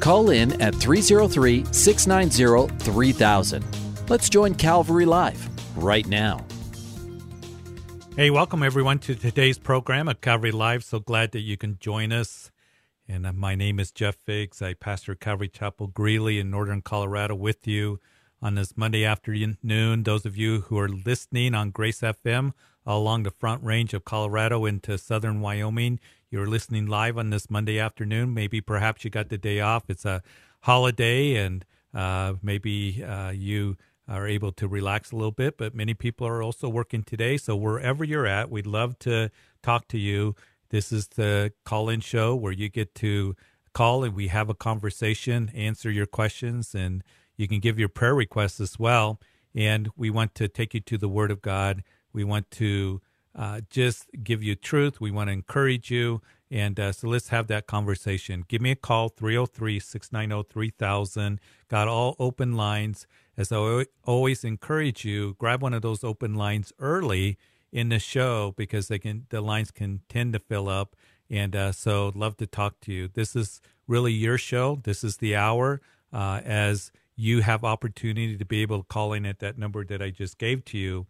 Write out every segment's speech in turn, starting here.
Call in at 303 690 3000. Let's join Calvary Live right now. Hey, welcome everyone to today's program at Calvary Live. So glad that you can join us. And uh, my name is Jeff Biggs. I pastor Calvary Chapel Greeley in Northern Colorado with you on this Monday afternoon. Those of you who are listening on Grace FM along the front range of Colorado into southern Wyoming, you're listening live on this Monday afternoon. Maybe perhaps you got the day off. It's a holiday and uh, maybe uh, you are able to relax a little bit, but many people are also working today. So wherever you're at, we'd love to talk to you. This is the call in show where you get to call and we have a conversation, answer your questions, and you can give your prayer requests as well. And we want to take you to the Word of God. We want to uh, just give you truth. We want to encourage you. And uh, so let's have that conversation. Give me a call, 303 690 3000. Got all open lines. As I always encourage you, grab one of those open lines early in the show because they can the lines can tend to fill up. And uh, so, love to talk to you. This is really your show. This is the hour uh, as you have opportunity to be able to call in at that number that I just gave to you,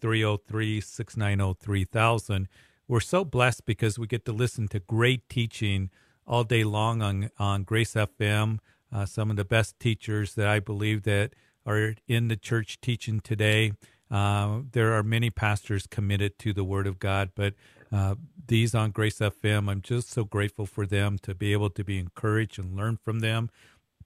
303 690 3000. We're so blessed because we get to listen to great teaching all day long on, on Grace FM. Uh, some of the best teachers that I believe that are in the church teaching today. Uh, there are many pastors committed to the Word of God, but uh, these on Grace FM, I'm just so grateful for them to be able to be encouraged and learn from them.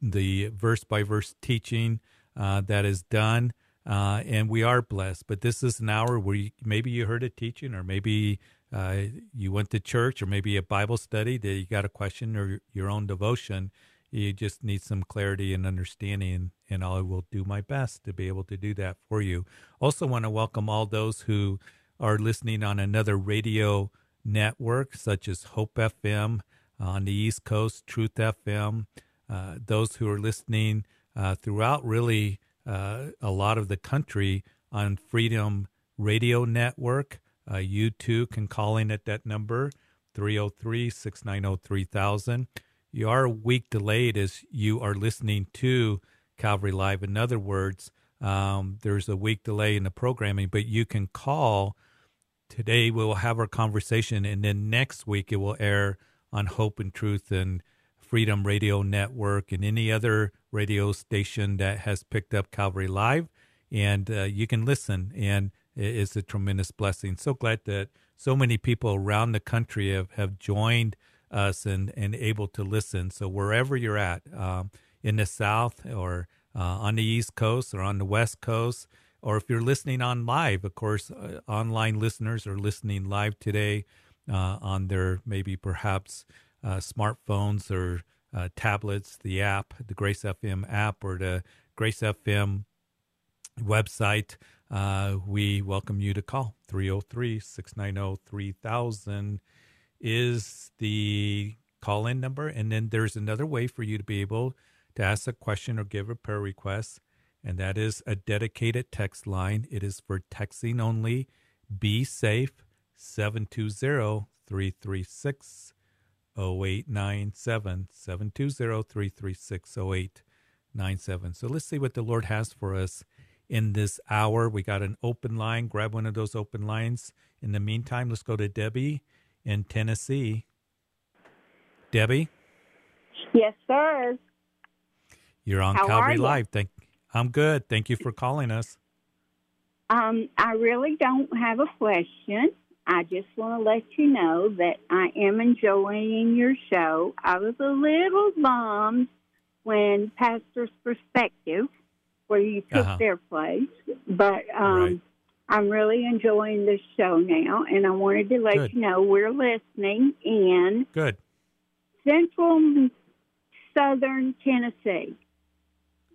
The verse by verse teaching uh, that is done, uh, and we are blessed. But this is an hour where you, maybe you heard a teaching, or maybe uh, you went to church, or maybe a Bible study that you got a question or your own devotion you just need some clarity and understanding, and I will do my best to be able to do that for you. Also, want to welcome all those who are listening on another radio network, such as Hope FM on the East Coast, Truth FM. Uh, those who are listening uh, throughout really uh, a lot of the country on Freedom Radio Network. Uh, you too can call in at that number, 303 690 3000 you are a week delayed as you are listening to Calvary Live. In other words, um, there's a week delay in the programming, but you can call. Today we will have our conversation, and then next week it will air on Hope and Truth and Freedom Radio Network and any other radio station that has picked up Calvary Live. And uh, you can listen, and it's a tremendous blessing. So glad that so many people around the country have, have joined us and, and able to listen. So wherever you're at, um, in the South or uh, on the East Coast or on the West Coast, or if you're listening on live, of course, uh, online listeners are listening live today uh, on their maybe perhaps uh, smartphones or uh, tablets, the app, the Grace FM app, or the Grace FM website. Uh, we welcome you to call 303 690 3000 is the call in number. And then there's another way for you to be able to ask a question or give a prayer request. And that is a dedicated text line. It is for texting only. Be safe 720 336 0897. 720 336 0897. So let's see what the Lord has for us in this hour. We got an open line. Grab one of those open lines. In the meantime, let's go to Debbie in Tennessee. Debbie? Yes, sir. You're on How Calvary you? Live. Thank I'm good. Thank you for calling us. Um, I really don't have a question. I just want to let you know that I am enjoying your show. I was a little bummed when Pastor's Perspective, where you took Uh-huh. their place, but um, Right. I'm really enjoying this show now, and I wanted to let Good. you know we're listening in Good. Central southern Tennessee.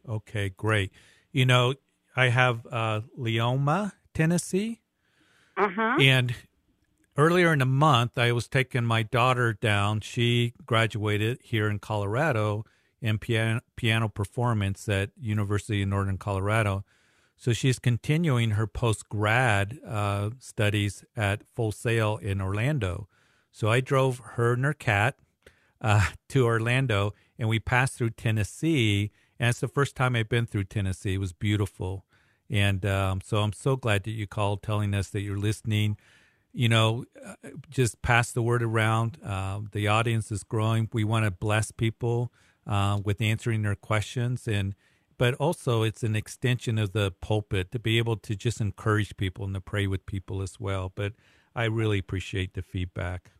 Okay, great. You know, I have uh, Leoma, Tennessee. Uh huh. And earlier in the month, I was taking my daughter down. She graduated here in Colorado in piano, piano performance at University of Northern Colorado. So she's continuing her post grad uh, studies at Full Sail in Orlando. So I drove her and her cat uh, to Orlando, and we passed through Tennessee. And it's the first time I've been through Tennessee. It was beautiful. And um, so I'm so glad that you called telling us that you're listening. You know, uh, just pass the word around. Uh, the audience is growing. We want to bless people uh, with answering their questions. And but also it's an extension of the pulpit to be able to just encourage people and to pray with people as well. But I really appreciate the feedback.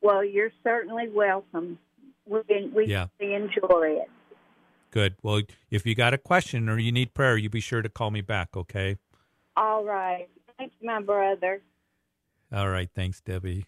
Well, you're certainly welcome. We we Yeah. enjoy it. Good. Well, if you got a question or you need prayer, you be sure to call me back, okay? All right. Thanks, my brother. All right. Thanks, Debbie.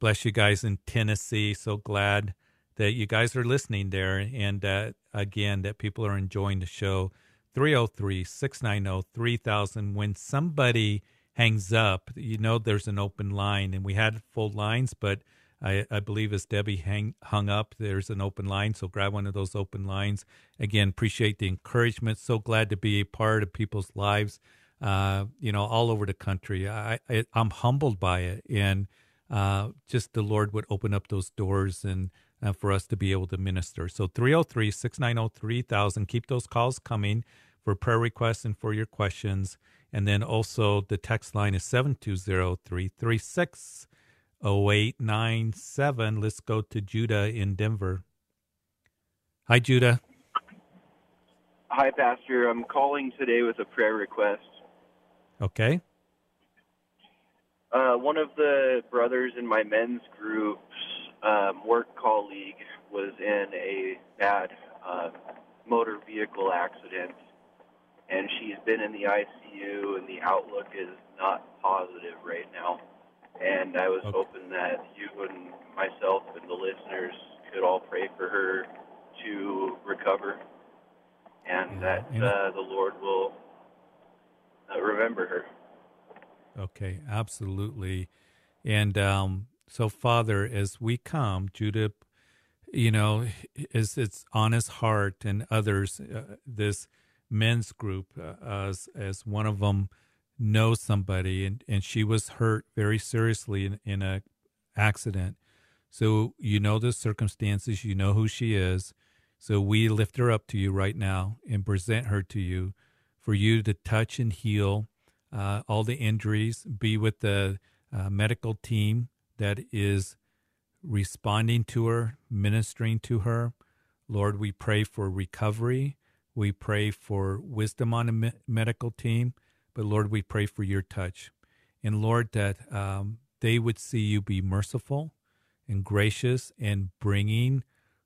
Bless you guys in Tennessee. So glad that you guys are listening there. And uh, again, that people are enjoying the show. 303 690 3000. When somebody hangs up, you know there's an open line. And we had full lines, but I, I believe as Debbie hang, hung up, there's an open line. So grab one of those open lines. Again, appreciate the encouragement. So glad to be a part of people's lives, uh, you know, all over the country. I, I, I'm humbled by it. And uh, just the Lord would open up those doors and uh, for us to be able to minister. So 303 690 3000. Keep those calls coming for prayer requests and for your questions. And then also the text line is 720 336 0897. Let's go to Judah in Denver. Hi, Judah. Hi, Pastor. I'm calling today with a prayer request. Okay. Uh, one of the brothers in my men's group's um, work colleague was in a bad uh, motor vehicle accident, and she's been in the ICU, and the outlook is not positive right now. And I was Okay. hoping that you and myself and the listeners could all pray for her to recover, and Yeah, that uh, the Lord will remember her. Okay, absolutely. And um, so, Father, as we come, Judah, you know, is it's on his heart and others, uh, this men's group, uh, as as one of them knows somebody, and and she was hurt very seriously in, in a accident. So you know the circumstances, you know who she is. So we lift her up to you right now and present her to you for you to touch and heal uh, all the injuries, be with the uh, medical team that is responding to her, ministering to her. Lord, we pray for recovery. We pray for wisdom on the me- medical team. But Lord, we pray for your touch. And Lord, that um, they would see you be merciful and gracious and bringing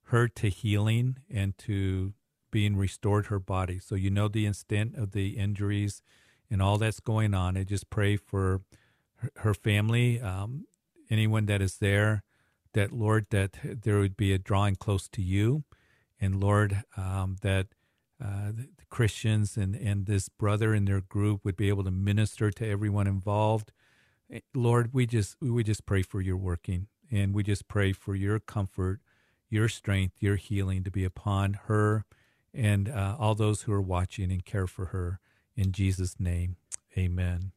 her to healing and to being restored her body. So you know the extent of the injuries and all that's going on. I just pray for her, family, um, anyone that is there, that Lord, that there would be a drawing close to you, and Lord, um, that uh, the the Christians and and this brother in their group would be able to minister to everyone involved. Eh, Lord, we just we just pray for your working, and we just pray for your comfort, your strength, your healing to be upon her and uh, all those who are watching and care for her. In Jesus' name, amen.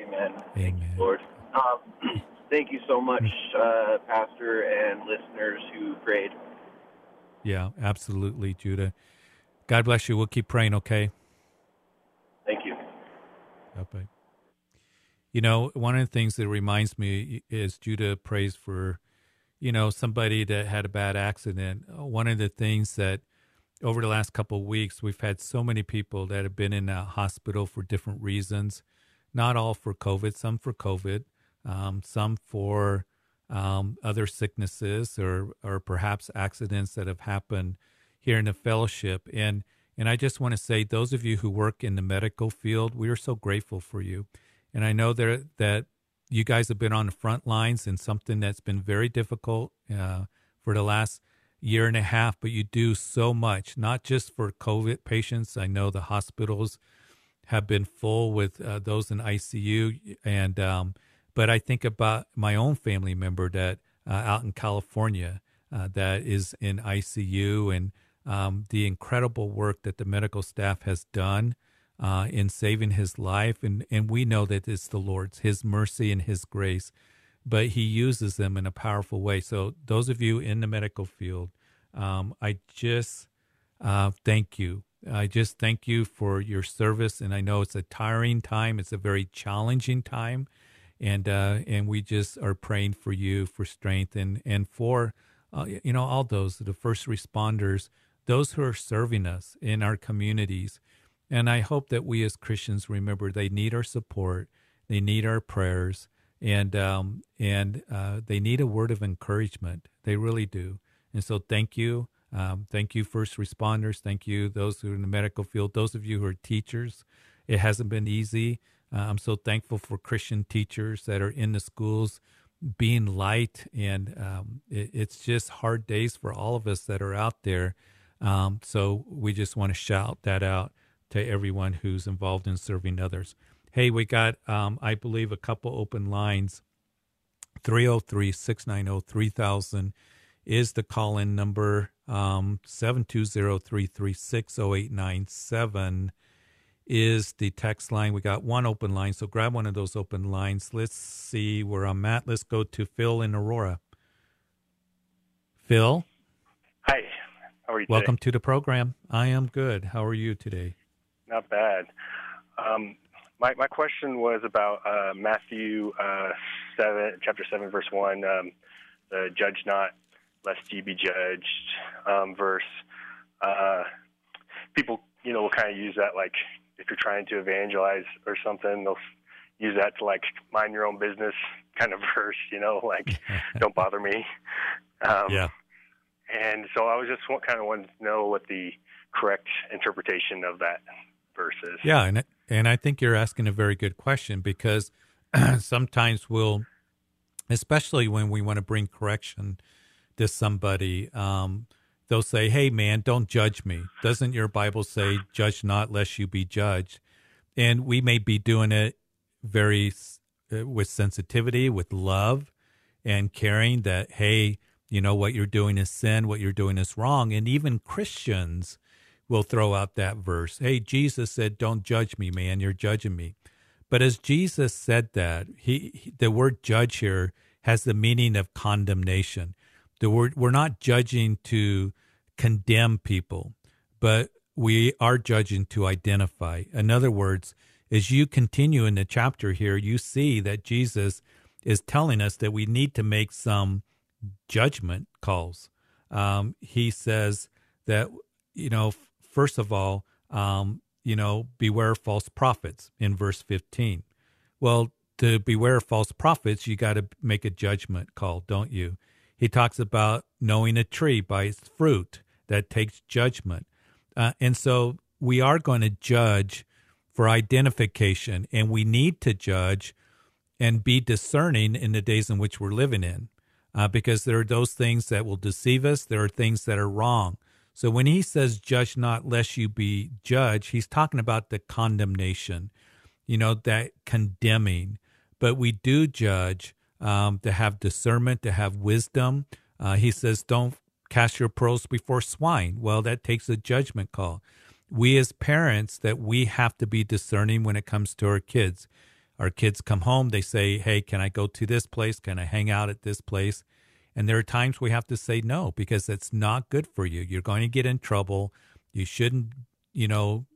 Amen. Thank you, Amen. Lord. Um, thank you so much, uh, Pastor and listeners who prayed. Yeah, absolutely, Judah. God bless you. We'll keep praying, okay? Thank you. Bye-bye. You know, one of the things that reminds me is Judah prays for, you know, somebody that had a bad accident. One of the things that over the last couple of weeks, we've had so many people that have been in a hospital for different reasons. Not all for COVID, some for COVID, um, some for um, other sicknesses or or perhaps accidents that have happened here in the fellowship. And and I just want to say, those of you who work in the medical field, we are so grateful for you. And I know that that you guys have been on the front lines in something that's been very difficult. Uh, for the last year and a half, but you do so much, not just for COVID patients. I know the hospitals have been full with uh, those in ICU, and um, but I think about my own family member that uh, out in California uh, that is in ICU, and um, the incredible work that the medical staff has done uh, in saving his life, and and we know that it's the Lord's His mercy and His grace but he uses them in a powerful way. So, those of you in the medical field, um, I just uh, thank you. I just thank you for your service, and I know it's a tiring time. It's a very challenging time, and uh, and we just are praying for you for strength and and for uh, you know all those the first responders, those who are serving us in our communities, and I hope that we as Christians remember they need our support, they need our prayers, and um, and uh, they need a word of encouragement. They really do. And so, thank you, um, thank you, first responders. Thank you, those who are in the medical field. Those of you who are teachers. It hasn't been easy. Uh, I'm so thankful for Christian teachers that are in the schools being light, and um, it, it's just hard days for all of us that are out there. Um, so we just want to shout that out to everyone who's involved in serving others. Hey, we got, um, I believe, a couple open lines. 303 690 3000 is the call in number. Um, 720 336 0897 is the text line. We got one open line, so grab one of those open lines. Let's see where I'm at. Let's go to Phil in Aurora. Phil? Hi. How are you Welcome today? to the program. I am good. How are you today? Not bad. Um, my my question was about uh, Matthew uh, seven, chapter seven, verse one. Um, the judge not, lest ye be judged. Um, verse. Uh, people, you know, will kind of use that like if you're trying to evangelize or something, they'll use that to like mind your own business kind of verse. You know, like don't bother me. Um, yeah. And so I was just kind of wanting to know what the correct interpretation of that verse is. Yeah, and and I think you're asking a very good question because sometimes we'll, especially when we want to bring correction to somebody, um, they'll say, "Hey, man, don't judge me." Doesn't your Bible say, "Judge not, lest you be judged"? And we may be doing it very uh, with sensitivity, with love, and caring that, hey, you know what you're doing is sin, what you're doing is wrong, and even Christians will throw out that verse. Hey, Jesus said, "Don't judge me, man. You're judging me." But as Jesus said that, he, he, the word judge here has the meaning of condemnation. The word we're not judging to condemn people, but we are judging to identify. In other words, as you continue in the chapter here, you see that Jesus is telling us that we need to make some judgment calls. Um, he says that you know First of all, um, you know, beware false prophets in verse 15. Well, to beware false prophets, you got to make a judgment call, don't you? He talks about knowing a tree by its fruit that takes judgment. Uh, and so we are going to judge for identification, and we need to judge and be discerning in the days in which we're living in, uh, because there are those things that will deceive us. There are things that are wrong. So when he says, judge not lest you be judged, he's talking about the condemnation, you know, that condemning. But we do judge um, to have discernment, to have wisdom. Uh, he says, don't cast your pearls before swine. Well, that takes a judgment call. We as parents, that we have to be discerning when it comes to our kids. Our kids come home, they say, hey, can I go to this place? Can I hang out at this place? And there are times we have to say no because it's not good for you. You're going to get in trouble. You shouldn't, you know,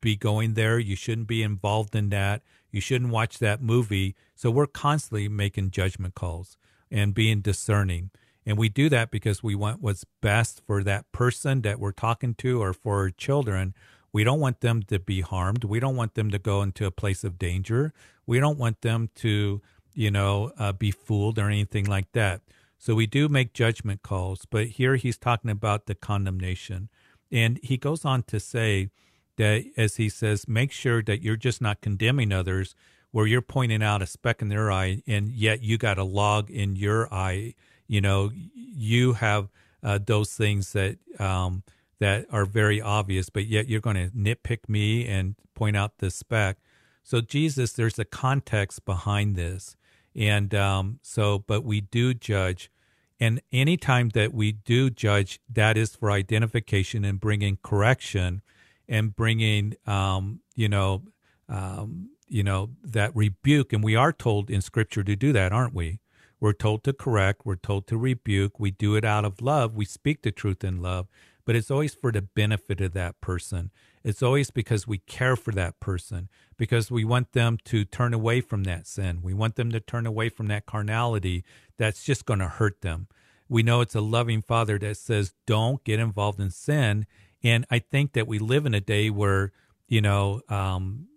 be going there. You shouldn't be involved in that. You shouldn't watch that movie. So we're constantly making judgment calls and being discerning. And we do that because we want what's best for that person that we're talking to or for our children. We don't want them to be harmed. We don't want them to go into a place of danger. We don't want them to, you know, uh, be fooled or anything like that. So we do make judgment calls, but here he's talking about the condemnation. And he goes on to say that, as he says, make sure that you're just not condemning others where you're pointing out a speck in their eye and yet you got a log in your eye. you know, you have uh, those things that um, that are very obvious, but yet you're going to nitpick me and point out the speck. So Jesus, there's a context behind this, and um, so, but we do judge, and anytime that we do judge, that is for identification and bringing correction, and bringing, um, you know, um, you know that rebuke, and we are told in Scripture to do that, aren't we? We're told to correct, we're told to rebuke, we do it out of love, we speak the truth in love, but it's always for the benefit of that person. It's always because we care for that person, because we want them to turn away from that sin. We want them to turn away from that carnality that's just going to hurt them. We know it's a loving father that says, don't get involved in sin. And I think that we live in a day where, you know, um,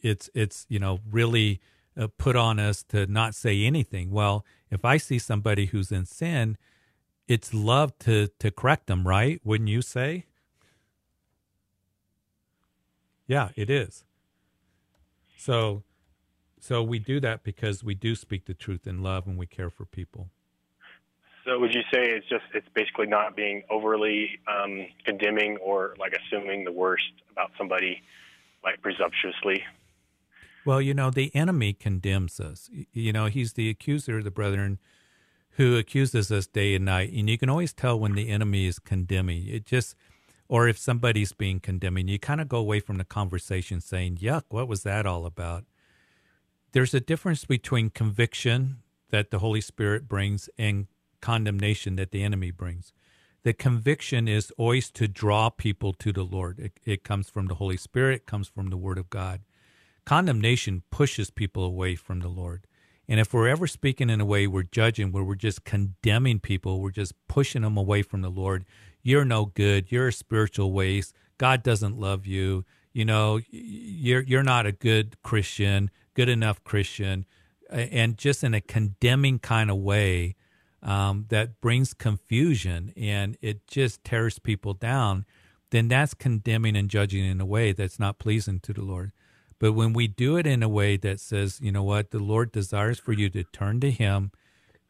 it's, it's, you know, really uh, put on us to not say anything. Well, if I see somebody who's in sin, it's love to to correct them, right? Wouldn't you say? Yeah, it is. So so we do that because we do speak the truth in love and we care for people. So would you say it's just it's basically not being overly um, condemning or like assuming the worst about somebody, like presumptuously? Well, you know, the enemy condemns us. You know, he's the accuser of the brethren who accuses us day and night. And you can always tell when the enemy is condemning. It just, or if somebody's being condemning, you kind of go away from the conversation saying, yuck, what was that all about? There's a difference between conviction that the Holy Spirit brings and condemnation that the enemy brings. The conviction is always to draw people to the Lord. It, it comes from the Holy Spirit, it comes from the Word of God. Condemnation pushes people away from the Lord. And if we're ever speaking in a way we're judging, where we're just condemning people, we're just pushing them away from the Lord, you're no good, you're a spiritual waste, God doesn't love you, you know, you're you're not a good Christian, good enough Christian, and just in a condemning kind of way um, that brings confusion and it just tears people down, then that's condemning and judging in a way that's not pleasing to the Lord. But when we do it in a way that says, you know what, the Lord desires for you to turn to Him,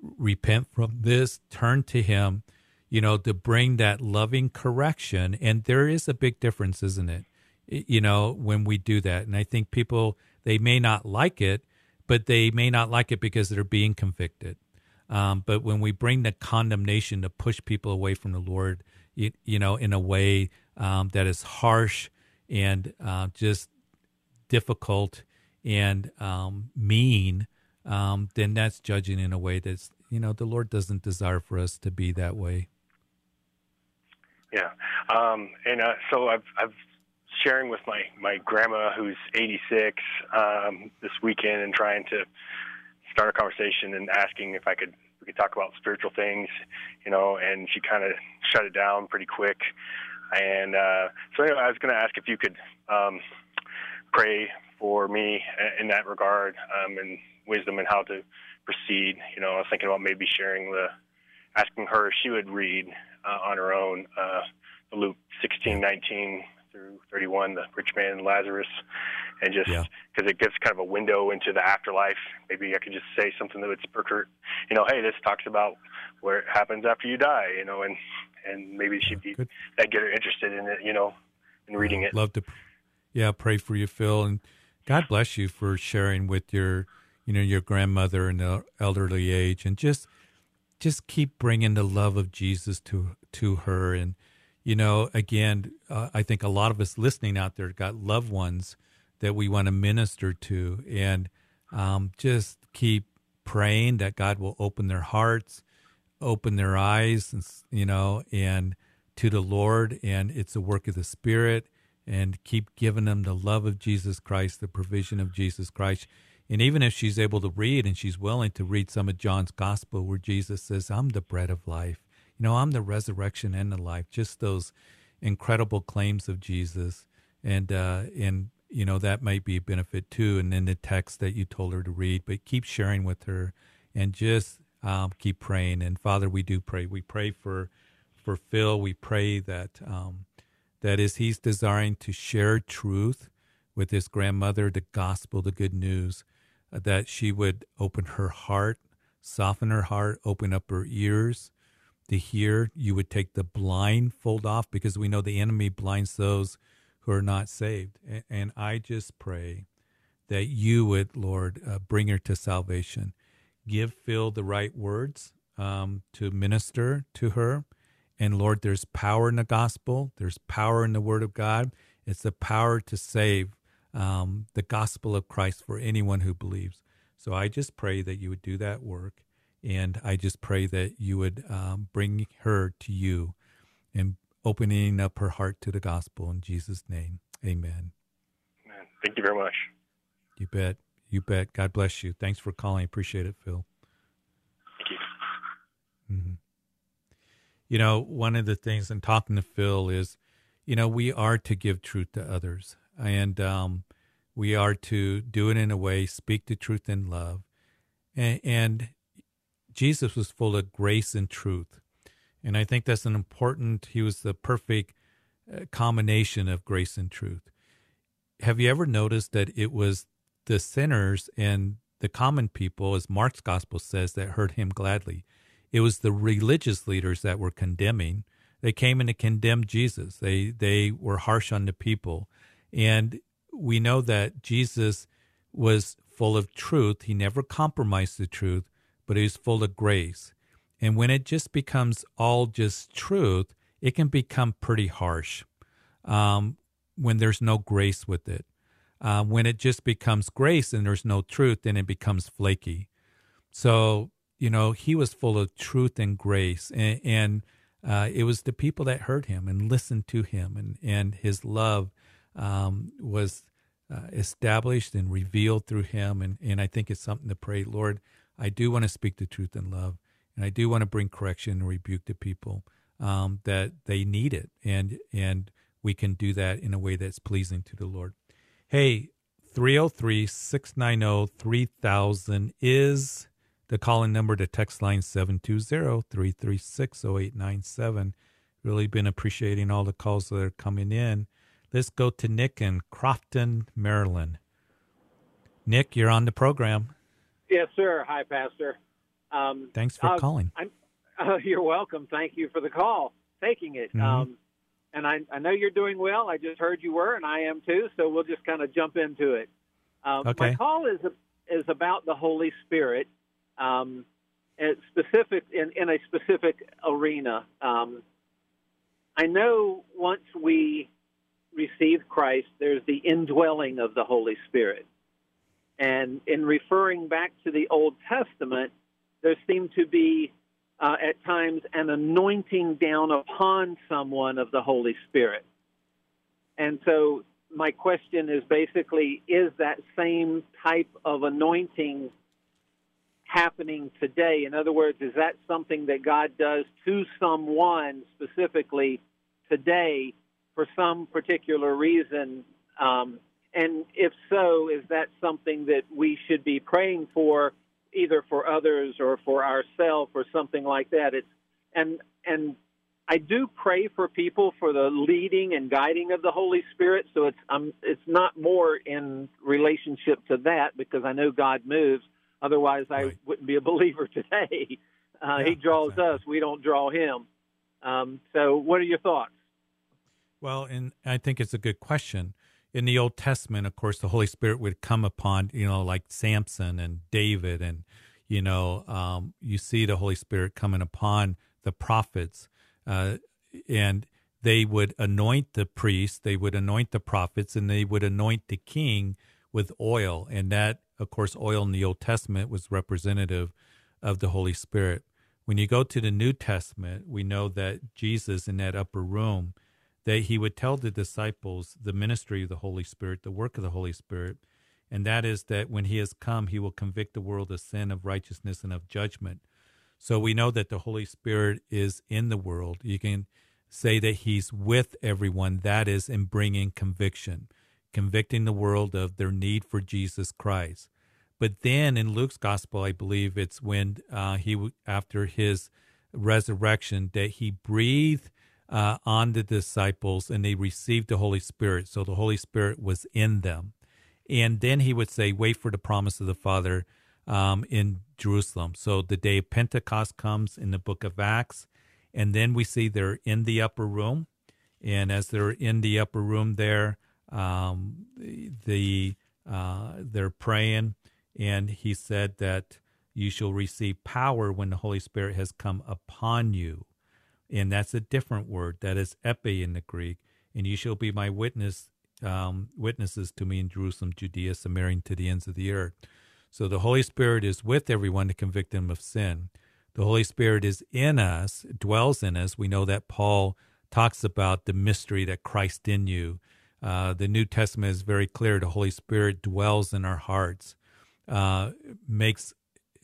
repent from this, turn to Him, you know, to bring that loving correction. And there is a big difference, isn't it? You know, when we do that. And I think people, they may not like it, but they may not like it because they're being convicted. Um, but when we bring the condemnation to push people away from the Lord, you, you know, in a way um, that is harsh and uh, just difficult and um, mean, um, then that's judging in a way that's you know the Lord doesn't desire for us to be that way. Yeah, um, and uh, so I've I've sharing with my my grandma who's 86 um, this weekend and trying to start a conversation and asking if I could we could talk about spiritual things, you know, and she kind of shut it down pretty quick. And uh, so anyway, I was going to ask if you could um, pray for me in that regard um, and wisdom and how to proceed. You know, I was thinking about maybe sharing the, asking her if she would read on her own uh, Luke 16, 19 through 31, the rich man and Lazarus, and just because yeah. it gives kind of a window into the afterlife. Maybe I could just say something that would spur her, you know, hey, this talks about where it happens after you die, you know, and and maybe she'd be that get her interested in it, you know, in reading it. Love to, yeah, pray for you, Phil, and God bless you for sharing with your, you know, your grandmother in the elderly age, and just, just keep bringing the love of Jesus to to her. And you know, again, uh, I think a lot of us listening out there got loved ones that we want to minister to, and um, just keep praying that God will open their hearts, open their eyes, and you know, and to the Lord. And it's a work of the Spirit and keep giving them the love of Jesus Christ, the provision of Jesus Christ. And even if she's able to read and she's willing to read some of John's gospel where Jesus says, I'm the bread of life, you know, I'm the resurrection and the life, just those incredible claims of Jesus. And, uh, and, you know, that might be a benefit too. And then the text that you told her to read, but keep sharing with her and just um, keep praying. And Father, we do pray. We pray for, for Phil. We pray that, um, that is, he's desiring to share truth with his grandmother, the gospel, the good news, that she would open her heart soften her heart, open up her ears to hear. You would take the blindfold off because we know the enemy blinds those who are not saved. And I just pray that you would, Lord, uh, bring her to salvation. Give Phil the right words um, to minister to her. And Lord, there's power in the gospel, there's power in the word of God. It's the power to save um, the gospel of Christ for anyone who believes. So I just pray that you would do that work. And I just pray that you would um, bring her to you and opening up her heart to the gospel in Jesus' name. Amen. Amen. Thank you very much. You bet. You bet. God bless you. Thanks for calling. Appreciate it, Phil. Thank you. Mm-hmm. You know, one of the things in talking to Phil is, you know, we are to give truth to others. And um, we are to do it in a way, speak the truth in love. And, and Jesus was full of grace and truth. And I think that's an important, he was the perfect uh, combination of grace and truth. Have you ever noticed that it was the sinners and the common people, as Mark's gospel says, that heard him gladly? It was the religious leaders that were condemning. They came in to condemn Jesus. They they were harsh on the people. And we know that Jesus was full of truth. He never compromised the truth, but he was full of grace. And when it just becomes all just truth, it can become pretty harsh um, when there's no grace with it. Uh, when it just becomes grace and there's no truth, then it becomes flaky. So, you know, he was full of truth and grace. And, and uh, it was the people that heard him and listened to him, and, and his love um, was uh, established and revealed through him. And, and I think it's something to pray, Lord, I do want to speak the truth in love, and I do want to bring correction and rebuke to people um, that they need it, and and we can do that in a way that's pleasing to the Lord. Hey, 303 690 3000 is the calling number to text line 720 336 0897. Really been appreciating all the calls that are coming in. Let's go to Nick in Crofton, Maryland. Nick, you're on the program. Yes, sir. Hi, Pastor. Um, Thanks for uh, calling. Uh, you're welcome. Thank you for the call, taking it. Mm-hmm. Um, and I, I, know you're doing well. I just heard you were, and I am too. So we'll just kind of jump into it. Um, okay. My call is is about the Holy Spirit, um, specific in, in a specific arena. Um, I know once we receive Christ, there's the indwelling of the Holy Spirit. And in referring back to the Old Testament, there seemed to be uh, at times an anointing down upon someone of the Holy Spirit. And so my question is basically is that same type of anointing happening today? In other words, is that something that God does to someone specifically today for some particular reason? Um, and if so, is that something that we should be praying for, either for others or for ourselves or something like that? It's and and I do pray for people for the leading and guiding of the Holy Spirit. So it's um, it's not more in relationship to that because I know God moves. Otherwise, I right. wouldn't be a believer today. Uh, yeah, he draws exactly. us; we don't draw him. Um, so, what are your thoughts? Well, and I think it's a good question. In the Old Testament, of course, the Holy Spirit would come upon, you know, like Samson and David, and, you know, um, you see the Holy Spirit coming upon the prophets, uh, and they would anoint the priests, they would anoint the prophets, and they would anoint the king with oil. And that, of course, oil in the Old Testament was representative of the Holy Spirit. When you go to the New Testament, we know that Jesus in that upper room, that he would tell the disciples the ministry of the Holy Spirit, the work of the Holy Spirit, and that is that when he has come, he will convict the world of sin, of righteousness, and of judgment. So we know that the Holy Spirit is in the world. You can say that he's with everyone, that is, in bringing conviction, convicting the world of their need for Jesus Christ. But then in Luke's gospel, I believe it's when uh, he, after his resurrection, that he breathed uh, on the disciples and they received the Holy Spirit. So the Holy Spirit was in them. And then he would say, Wait for the promise of the Father, um, in Jerusalem. So the day of Pentecost comes in the book of Acts, and then we see they're in the upper room. And as they're in the upper room there, um, the uh, they're praying, and he said that you shall receive power when the Holy Spirit has come upon you. And that's a different word. That is epi in the Greek. And you shall be my witness, um, witnesses to me in Jerusalem, Judea, Samaria, and to the ends of the earth. So the Holy Spirit is with everyone to convict them of sin. The Holy Spirit is in us, dwells in us. We know that Paul talks about the mystery that Christ in you. Uh, the New Testament is very clear. The Holy Spirit dwells in our hearts, uh, makes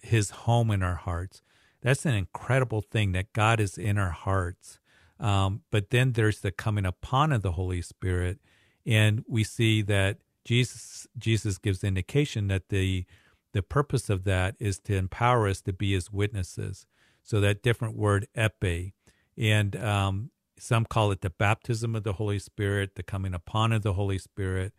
his home in our hearts. That's an incredible thing that God is in our hearts. Um, but then there's the coming upon of the Holy Spirit, and we see that Jesus Jesus gives indication that the the purpose of that is to empower us to be His witnesses. So that different word epi, and um, some call it the baptism of the Holy Spirit, the coming upon of the Holy Spirit.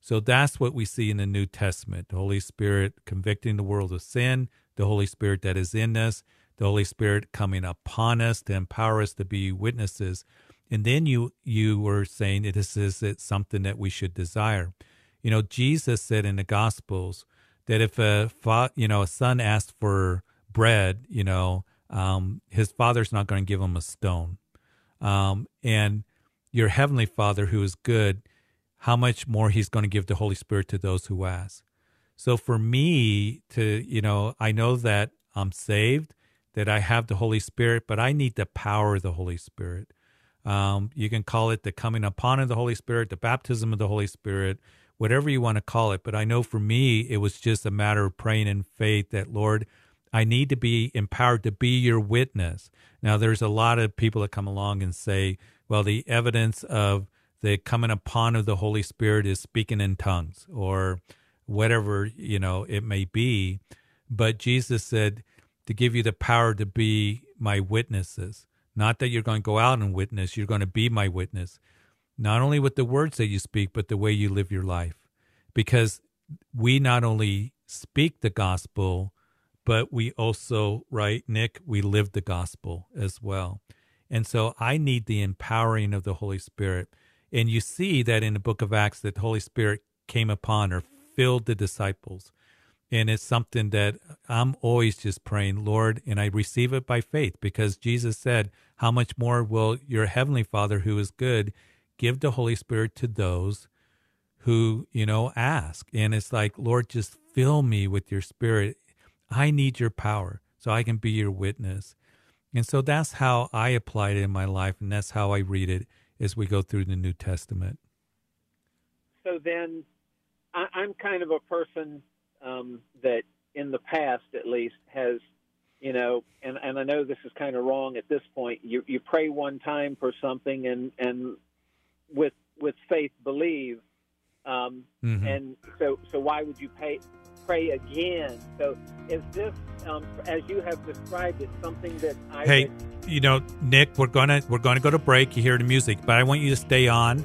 So that's what we see in the New Testament: the Holy Spirit convicting the world of sin, the Holy Spirit that is in us, the Holy Spirit coming upon us to empower us to be witnesses. And then you you were saying it is, is it something that we should desire. You know, Jesus said in the Gospels that if a fa- you know a son asks for bread, you know, um, his father's not going to give him a stone. Um, and your heavenly Father, who is good, how much more He's going to give the Holy Spirit to those who ask. So for me to, you know, I know that I'm saved, that I have the Holy Spirit, but I need the power of the Holy Spirit. Um, you can call it the coming upon of the Holy Spirit, the baptism of the Holy Spirit, whatever you want to call it. But I know for me, it was just a matter of praying in faith that, Lord, I need to be empowered to be your witness. Now, there's a lot of people that come along and say, well, the evidence of the coming upon of the Holy Spirit is speaking in tongues or whatever, you know, it may be. But Jesus said, to give you the power to be my witnesses. Not that you're going to go out and witness, you're going to be my witness, not only with the words that you speak, but the way you live your life. Because we not only speak the gospel, but we also, right, Nick, we live the gospel as well. And so I need the empowering of the Holy Spirit. And you see that in the book of Acts that the Holy Spirit came upon or filled the disciples. And it's something that I'm always just praying, Lord, and I receive it by faith because Jesus said, How much more will your heavenly Father, who is good, give the Holy Spirit to those who, you know, ask? And it's like, Lord, just fill me with your spirit. I need your power so I can be your witness. And so that's how I apply it in my life, and that's how I read it as we go through the New Testament. So then I'm kind of a person um, that in the past at least has you know and and I know this is kind of wrong at this point. You you pray one time for something and and with with faith believe um, mm-hmm. and so so why would you pay pray again? So is this um, as you have described it something that I hey would... you know Nick we're gonna we're gonna go to break. You hear the music but I want you to stay on.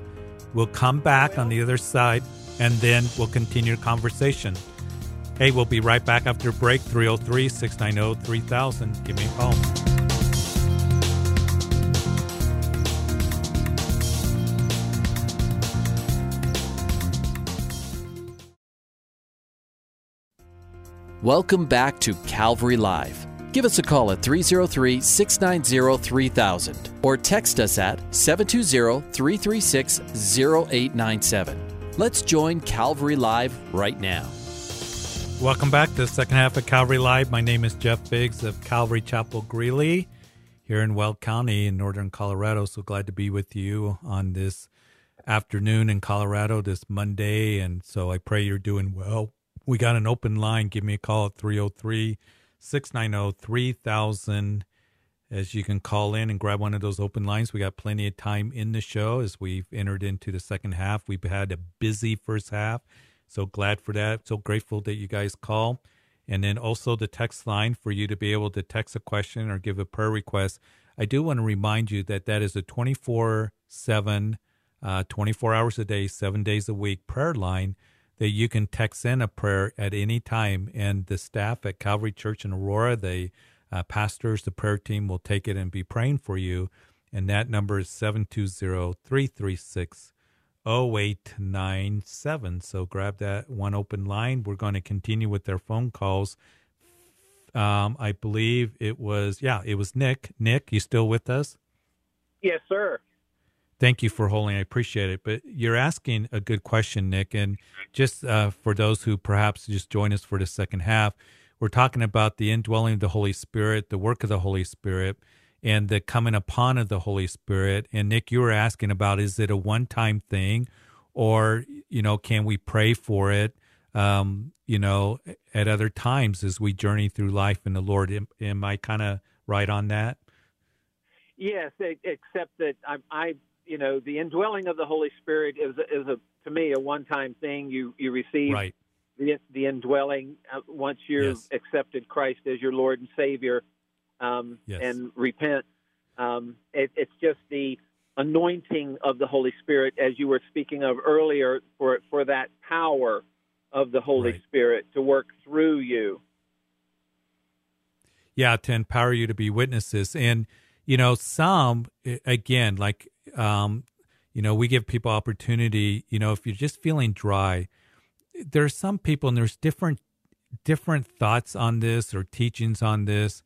We'll come back well, on the other side and then we'll continue the conversation Hey, we'll be right back after break 303 690 3000. Give me a call. Welcome back to Calvary Live. Give us a call at 303 690 3000 or text us at 720 336 0897. Let's join Calvary Live right now. Welcome back to the second half of Calvary Live. My name is Jeff Biggs of Calvary Chapel Greeley here in Weld County in northern Colorado. So glad to be with you on this afternoon in Colorado this Monday. And so I pray you're doing well. We got an open line. Give me a call at 303 690 3000 as you can call in and grab one of those open lines. We got plenty of time in the show as we've entered into the second half. We've had a busy first half so glad for that. So grateful that you guys call. And then also the text line for you to be able to text a question or give a prayer request. I do want to remind you that that is a 24 7, uh, 24 hours a day, seven days a week prayer line that you can text in a prayer at any time, and the staff at Calvary Church in Aurora, the uh, pastors, the prayer team will take it and be praying for you. And that number is 720 336 0897. So grab that one open line. We're going to continue with their phone calls. Um, I believe it was, yeah, it was Nick. Nick, you still with us? Yes, sir. Thank you for holding. I appreciate it. But you're asking a good question, Nick. And just uh, for those who perhaps just join us for the second half, we're talking about the indwelling of the Holy Spirit, the work of the Holy Spirit, and the coming upon of the Holy Spirit. And Nick, you were asking about is it a one time thing or, you know, can we pray for it, um, you know, at other times as we journey through life in the Lord? Am, am I kind of right on that? Yes, except that I, I, you know, the indwelling of the Holy Spirit is is a to me a one time thing. You you receive right. the the indwelling uh, once you've Yes. accepted Christ as your Lord and Savior, um, Yes. and repent. Um, it, it's just the anointing of the Holy Spirit, as you were speaking of earlier, for for that power of the Holy Right. Spirit to work through you. yeah to empower you to be witnesses and you know some again like um you know we give people opportunity you know if you're just feeling dry there's some people and there's different different thoughts on this or teachings on this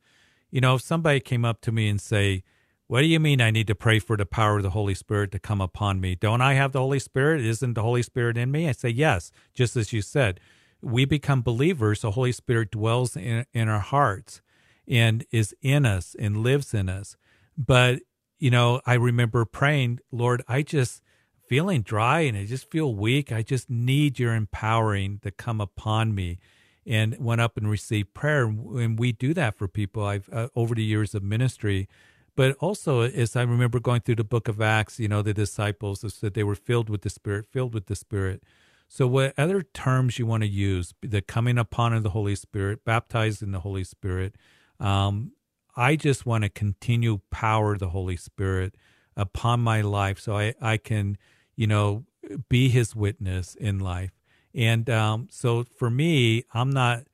you know if somebody came up to me and say what do you mean i need to pray for the power of the holy spirit to come upon me don't i have the holy spirit isn't the holy spirit in me i say yes just as you said we become believers the holy spirit dwells in, in our hearts and is in us and lives in us. But, you know, I remember praying, Lord, I just feeling dry and I just feel weak. I just need your empowering to come upon me. And went up and received prayer. And we do that for people I've uh, over the years of ministry. But also, as I remember going through the book of Acts, you know, the disciples said they were filled with the Spirit, filled with the Spirit. So, what other terms you want to use? The coming upon of the Holy Spirit, baptized in the Holy Spirit. Um, I just want to continue power the Holy Spirit upon my life, so I I can, you know, be His witness in life. And um, so for me, I'm not,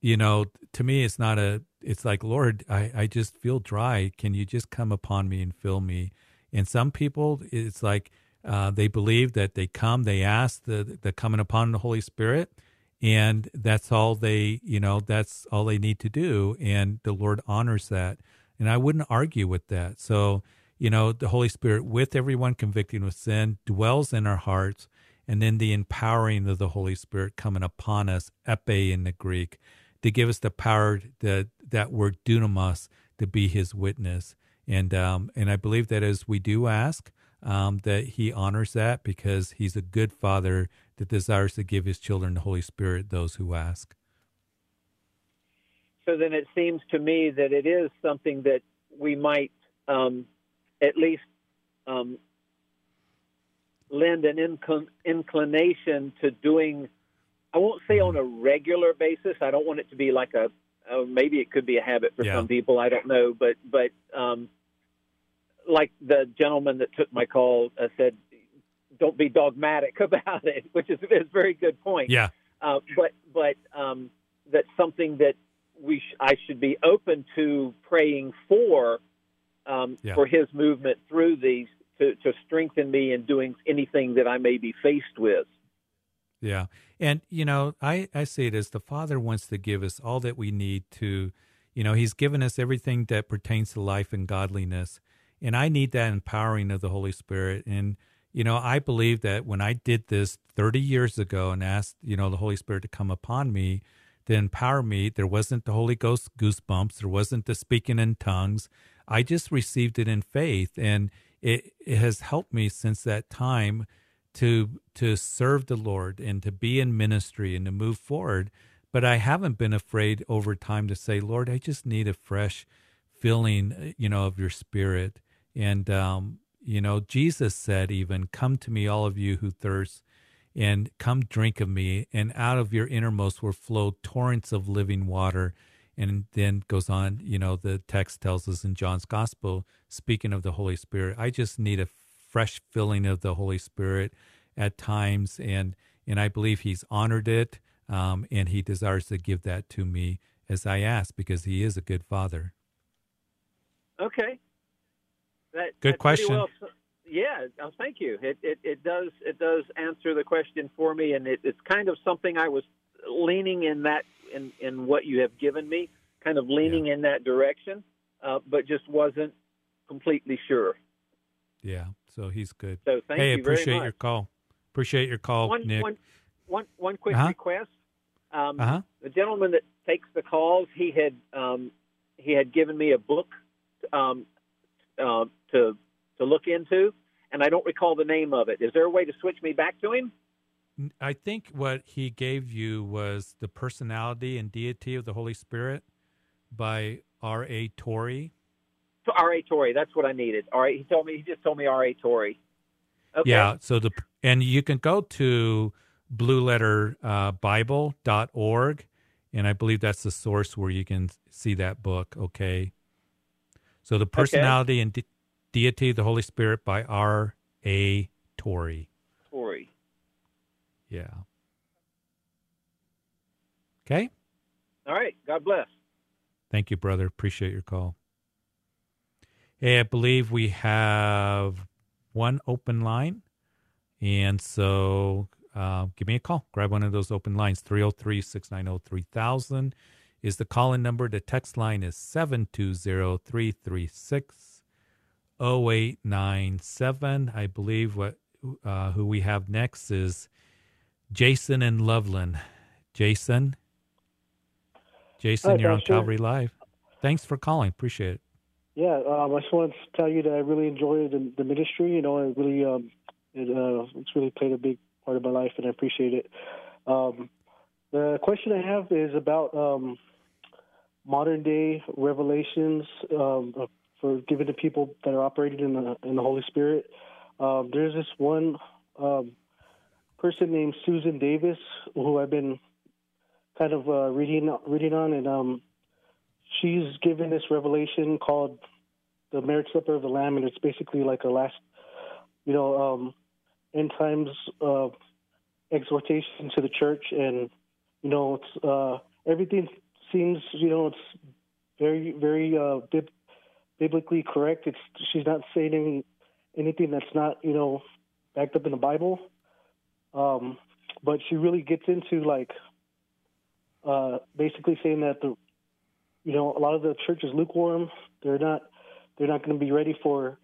you know, to me, it's not a. It's like Lord, I I just feel dry. Can you just come upon me and fill me? And some people, it's like uh, they believe that they come, they ask the the coming upon the Holy Spirit, and that's all they you know that's all they need to do, and the Lord honors that. And I wouldn't argue with that. So you know, the Holy Spirit with everyone convicting of sin dwells in our hearts, and then the empowering of the Holy Spirit coming upon us, epe in the Greek, to give us the power that that word dunamis to be His witness. And um, and I believe that as we do ask, um, that He honors that because He's a good Father that desires to give His children the Holy Spirit, those who ask. So then it seems to me that it is something that we might um, at least um, lend an incl- inclination to doing. I won't say on a regular basis. I don't want it to be like a. Maybe it could be a habit for Yeah. some people. I don't know, but but um, like the gentleman that took my call uh, said, don't be dogmatic about it, which is, is a very good point. Yeah, Uh, but but um, that's something that we sh- I should be open to praying for um, Yeah. for His movement through these to, to strengthen me in doing anything that I may be faced with. Yeah. And, you know, I, I see it as the Father wants to give us all that we need to, you know, He's given us everything that pertains to life and godliness. And I need that empowering of the Holy Spirit. And, you know, I believe that when I did this 30 years ago and asked, you know, the Holy Spirit to come upon me, to empower me, there wasn't the Holy Ghost goosebumps, there wasn't the speaking in tongues. I just received it in faith. And it, it has helped me since that time to to serve the Lord and to be in ministry and to move forward. But I haven't been afraid over time to say, Lord, I just need a fresh filling, you know, of your spirit. And um, you know, Jesus said even, Come to me, all of you who thirst, and come drink of me, and out of your innermost will flow torrents of living water. And then goes on, you know, the text tells us in John's gospel, speaking of the Holy Spirit, I just need a fresh filling of the Holy Spirit at times. And and I believe He's honored it, um, and He desires to give that to me as I ask because He is a good Father. Okay. That, good question. Well, yeah, oh, thank you. It, it it does it does answer the question for me, and it, it's kind of something I was leaning in that in in what you have given me, kind of leaning yeah. in that direction, uh, but just wasn't completely sure. Yeah, so he's good. So thank you. hey, you appreciate your call. Appreciate your call, one, Nick. One, one, one quick uh-huh. request. Um, uh-huh. The gentleman that takes the calls, he had um, he had given me a book um, uh, to to look into, and I don't recall the name of it. Is there a way to switch me back to him? I think what he gave you was the personality and deity of the Holy Spirit by R. A. Torrey. R. A. Torrey, that's what I needed. All right, he told me. He just told me R. A. Torrey. Okay. Yeah. So the and you can go to blueletterbible.org, and I believe that's the source where you can see that book. Okay. So the personality okay. and de- deity of the Holy Spirit by R. A. Torrey. Torrey. Yeah. Okay. All right. God bless. Thank you, brother. Appreciate your call. Hey, I believe we have one open line. And so uh, give me a call. Grab one of those open lines. 303 690 3000 is the call in number. The text line is 720 336 0897. I believe what uh, who we have next is Jason and Loveland. Jason? Jason, Hi, you're Pastor. on Calvary Live. Thanks for calling. Appreciate it. Yeah, um, I just wanted to tell you that I really enjoy the, the ministry. You know, I really um, it, uh, it's really played a big part of my life, and I appreciate it. Um, the question I have is about um, modern day revelations um, for given to people that are operating in the in the Holy Spirit. Um, there's this one um, person named Susan Davis who I've been kind of uh, reading reading on, and um, she's given this revelation called the marriage supper of the Lamb, and it's basically like a last, you know, um, end times uh, exhortation to the church, and you know, it's uh, everything seems, you know, it's very very uh, bib- biblically correct. It's she's not saying anything that's not, you know, backed up in the Bible. Um, but she really gets into like uh, basically saying that the you know a lot of the church is lukewarm. They're not they're not going to be ready for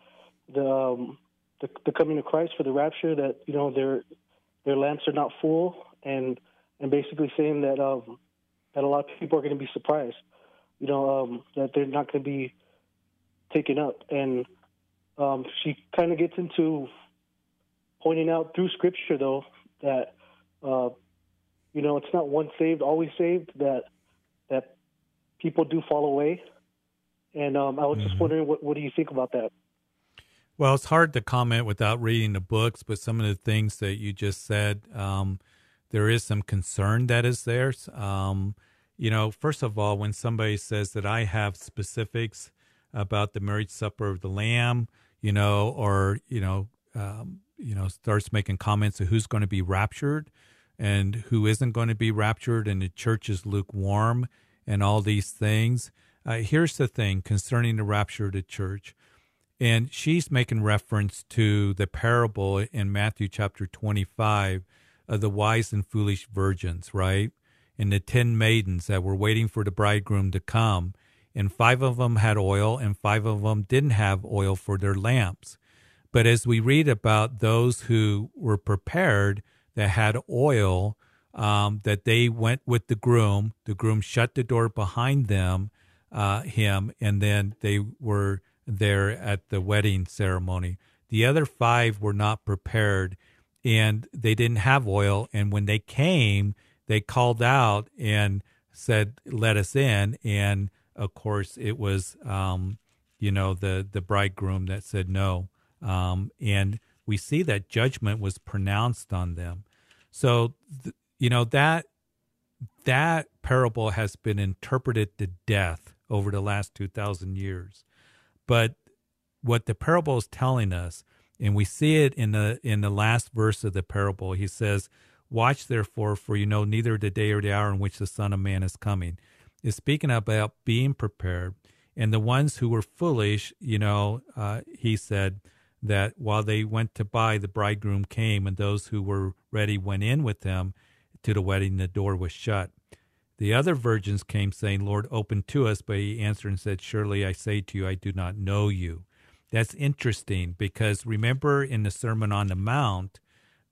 the, um, the the coming of Christ for the rapture. That you know their their lamps are not full, and and basically saying that um, that a lot of people are going to be surprised. You know um, that they're not going to be taken up, and um, she kind of gets into pointing out through Scripture though that uh, you know it's not one saved always saved that that people do fall away and um, i was Mm-hmm. just wondering what, what do you think about that Well, it's hard to comment without reading the books, but some of the things that you just said, um, there is some concern that is there. Um, you know, first of all, when somebody says that I have specifics about the marriage supper of the Lamb, you know, or you know, um, you know, starts making comments of who's going to be raptured and who isn't going to be raptured, and the church is lukewarm, and all these things. Uh, here's the thing concerning the rapture of the church. And she's making reference to the parable in Matthew chapter 25 of the wise and foolish virgins, right? And the 10 maidens that were waiting for the bridegroom to come. And five of them had oil, and five of them didn't have oil for their lamps. But as we read about those who were prepared that had oil, um, that they went with the groom, the groom shut the door behind them, uh, him, and then they were there at the wedding ceremony. The other five were not prepared and they didn't have oil. And when they came, they called out and said, Let us in. And of course, it was, um, you know, the, the bridegroom that said no. Um, and we see that judgment was pronounced on them. So, th- you know, that that parable has been interpreted to death over the last 2,000 years. But what the parable is telling us, and we see it in the in the last verse of the parable, he says, Watch therefore, for you know neither the day or the hour in which the Son of Man is coming. Is speaking about being prepared. And the ones who were foolish, you know, uh, he said that while they went to buy, the bridegroom came, and those who were ready went in with him to the wedding. The door was shut. The other virgins came, saying, Lord, open to us. But he answered and said, Surely I say to you, I do not know you. That's interesting because remember in the Sermon on the Mount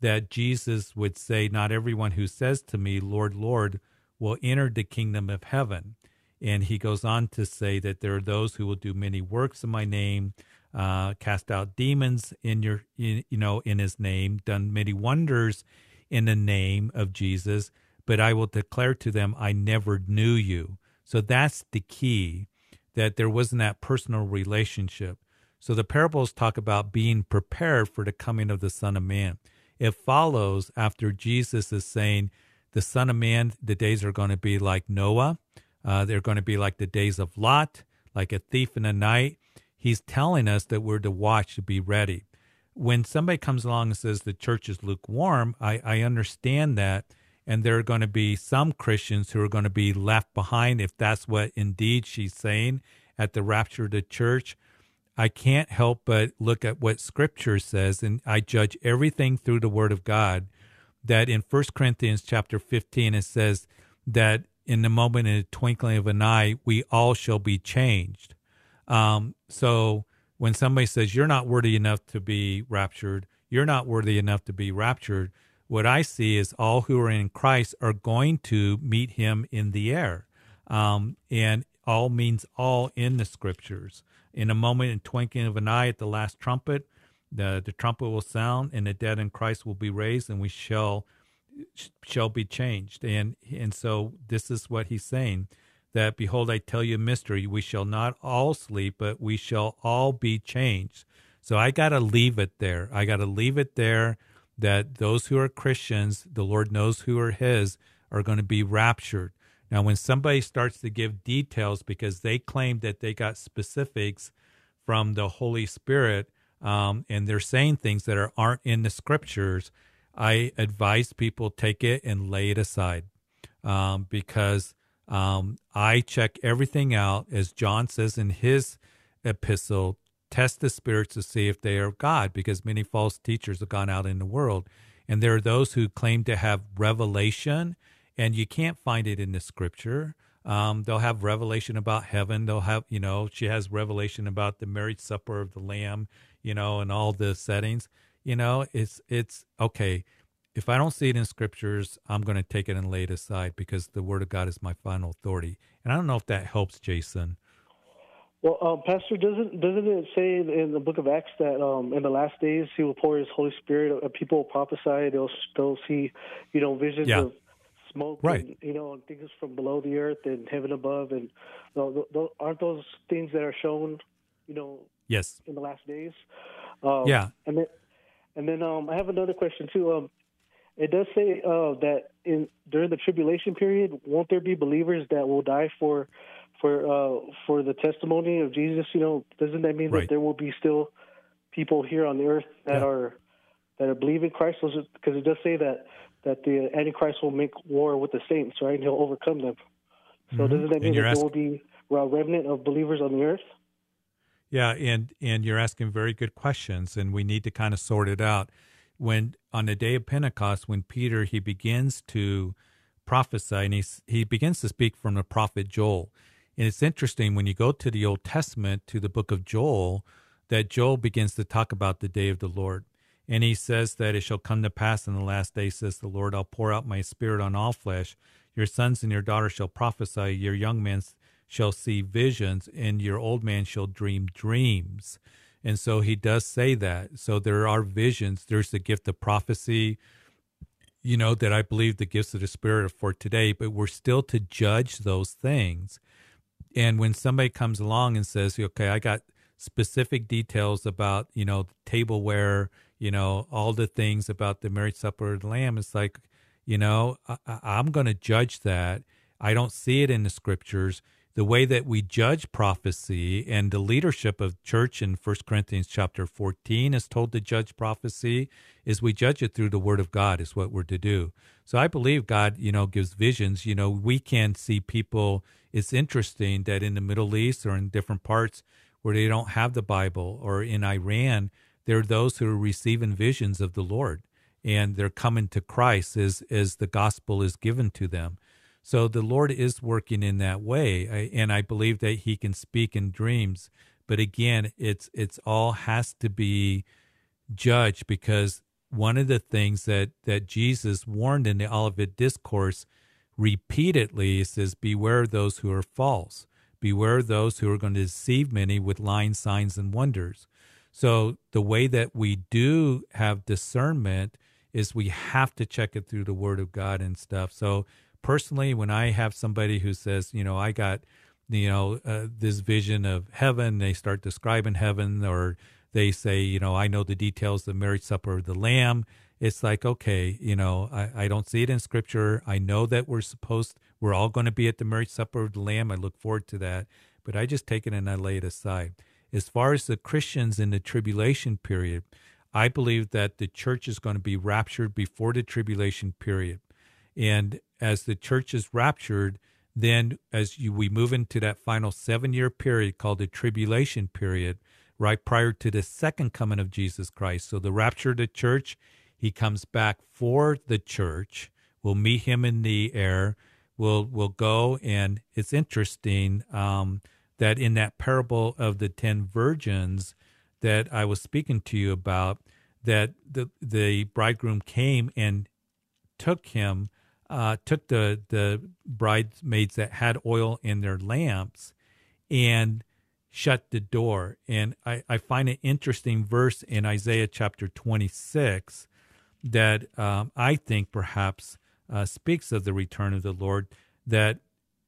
that Jesus would say, Not everyone who says to me, Lord, Lord, will enter the kingdom of heaven. And he goes on to say that there are those who will do many works in my name, uh, cast out demons in your, in, you know, in his name, done many wonders in the name of Jesus but I will declare to them, I never knew you. So that's the key, that there wasn't that personal relationship. So the parables talk about being prepared for the coming of the Son of Man. It follows after Jesus is saying, the Son of Man, the days are going to be like Noah. Uh, they're going to be like the days of Lot, like a thief in the night. He's telling us that we're to watch to be ready. When somebody comes along and says the church is lukewarm, I, I understand that and there are going to be some Christians who are going to be left behind if that's what indeed she's saying at the rapture of the church. I can't help but look at what scripture says and I judge everything through the word of God that in 1 Corinthians chapter 15 it says that in the moment in the twinkling of an eye we all shall be changed. Um, so when somebody says you're not worthy enough to be raptured, you're not worthy enough to be raptured, what I see is all who are in Christ are going to meet him in the air. Um, and all means all in the scriptures. In a moment, in twinkling of an eye at the last trumpet, the, the trumpet will sound and the dead in Christ will be raised and we shall shall be changed. And and so this is what he's saying that behold I tell you a mystery we shall not all sleep but we shall all be changed. So I got to leave it there. I got to leave it there that those who are Christians, the Lord knows who are His, are going to be raptured. Now, when somebody starts to give details because they claim that they got specifics from the Holy Spirit um, and they're saying things that are, aren't in the scriptures, I advise people take it and lay it aside um, because um, I check everything out, as John says in his epistle, test the spirits to see if they are of God, because many false teachers have gone out in the world. And there are those who claim to have revelation, and you can't find it in the scripture. Um, they'll have revelation about heaven. They'll have, you know, she has revelation about the marriage supper of the Lamb, you know, and all the settings. You know, it's it's okay. If I don't see it in scriptures, I'm going to take it and lay it aside because the Word of God is my final authority. And I don't know if that helps, Jason. Well, um, Pastor, doesn't doesn't it say in the Book of Acts that um, in the last days He will pour His Holy Spirit? Uh, people will prophesy. They'll they'll see, you know, visions yeah. of smoke, right? And, you know, and things from below the earth and heaven above, and you know, aren't those things that are shown, you know, yes, in the last days? Um, yeah, and then and then um, I have another question too. It does say uh, that in during the tribulation period, won't there be believers that will die for for uh, for the testimony of Jesus, you know, doesn't that mean right. that there will be still people here on the earth that yeah. are that are believing Christ? Because it does say that that the Antichrist will make war with the saints, right? And he'll overcome them. So mm-hmm. doesn't that mean that there will be a remnant of believers on the earth? Yeah, and and you're asking very good questions, and we need to kind of sort it out. When on the day of Pentecost, when Peter he begins to prophesy, and he he begins to speak from the prophet Joel, and it's interesting when you go to the Old Testament, to the book of Joel, that Joel begins to talk about the day of the Lord. And he says that it shall come to pass in the last day, says the Lord, I'll pour out my spirit on all flesh. Your sons and your daughters shall prophesy, your young men shall see visions, and your old man shall dream dreams. And so he does say that. So there are visions. There's the gift of prophecy, you know, that I believe the gifts of the Spirit are for today, but we're still to judge those things. And when somebody comes along and says, okay, I got specific details about, you know, tableware, you know, all the things about the marriage supper of the lamb, it's like, you know, I, I'm going to judge that. I don't see it in the scriptures. The way that we judge prophecy and the leadership of church in 1 Corinthians chapter 14 is told to judge prophecy is we judge it through the word of God is what we're to do. So I believe God, you know, gives visions. You know, we can see people. It's interesting that in the Middle East or in different parts where they don't have the Bible or in Iran, there are those who are receiving visions of the Lord and they're coming to Christ as, as the gospel is given to them. So the Lord is working in that way, and I believe that He can speak in dreams. But again, it's it's all has to be judged because one of the things that that Jesus warned in the Olivet Discourse repeatedly says, "Beware those who are false. Beware those who are going to deceive many with lying signs and wonders." So the way that we do have discernment is we have to check it through the Word of God and stuff. So personally, when I have somebody who says, you know, I got, you know, uh, this vision of heaven, they start describing heaven, or they say, you know, I know the details of the marriage supper of the Lamb. It's like, okay, you know, I, I don't see it in scripture. I know that we're supposed, we're all going to be at the marriage supper of the Lamb. I look forward to that. But I just take it and I lay it aside. As far as the Christians in the tribulation period, I believe that the church is going to be raptured before the tribulation period. And as the church is raptured, then as you, we move into that final seven year period called the tribulation period, right prior to the second coming of Jesus Christ. So the rapture of the church, he comes back for the church. We'll meet him in the air. We'll we'll go, and it's interesting um, that in that parable of the ten virgins that I was speaking to you about, that the the bridegroom came and took him uh, took the the bridesmaids that had oil in their lamps and shut the door. And I, I find an interesting verse in Isaiah chapter 26 that um, I think perhaps uh, speaks of the return of the Lord that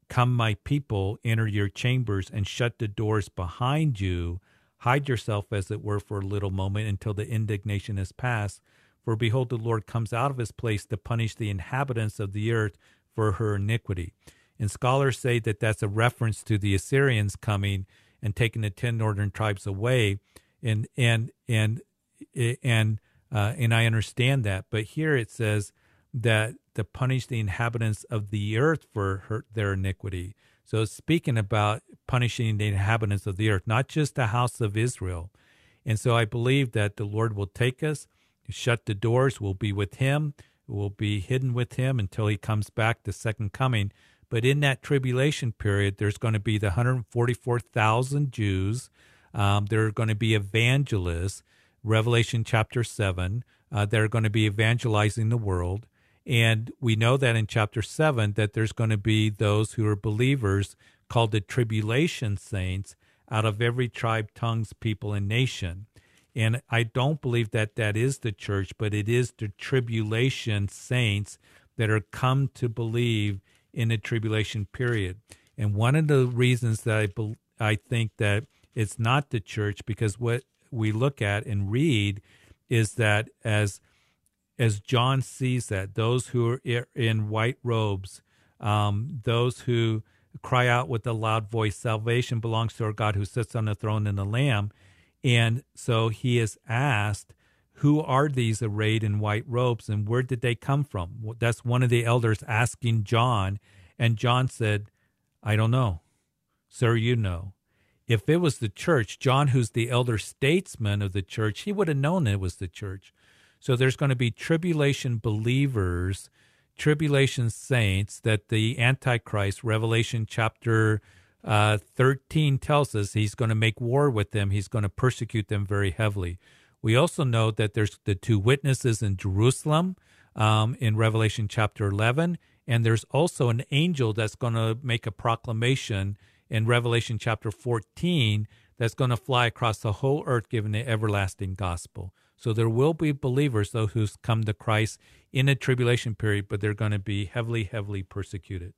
come my people enter your chambers and shut the doors behind you hide yourself as it were for a little moment until the indignation is past for behold, the Lord comes out of his place to punish the inhabitants of the earth for her iniquity. And scholars say that that's a reference to the Assyrians coming and taking the ten northern tribes away. And and and and uh, and I understand that, but here it says that to punish the inhabitants of the earth for her, their iniquity. So speaking about punishing the inhabitants of the earth, not just the house of Israel. And so I believe that the Lord will take us shut the doors. We'll be with him. We'll be hidden with him until he comes back, the second coming. But in that tribulation period, there's going to be the 144,000 Jews. Um, there are going to be evangelists, Revelation chapter 7. Uh, they're going to be evangelizing the world. And we know that in chapter 7 that there's going to be those who are believers called the tribulation saints out of every tribe, tongues, people, and nation. And I don't believe that that is the church, but it is the tribulation saints that are come to believe in the tribulation period. And one of the reasons that I, be, I think that it's not the church, because what we look at and read is that as as John sees that those who are in white robes, um, those who cry out with a loud voice, salvation belongs to our God who sits on the throne and the Lamb. And so he is asked, Who are these arrayed in white robes and where did they come from? That's one of the elders asking John. And John said, I don't know. Sir, you know. If it was the church, John, who's the elder statesman of the church, he would have known it was the church. So there's going to be tribulation believers, tribulation saints that the Antichrist, Revelation chapter uh, 13 tells us he's going to make war with them, he's going to persecute them very heavily. We also know that there's the two witnesses in Jerusalem um, in Revelation chapter 11, and there's also an angel that's going to make a proclamation in Revelation chapter 14 that's going to fly across the whole earth giving the everlasting gospel. So there will be believers, though, who's come to Christ in a tribulation period, but they're going to be heavily, heavily persecuted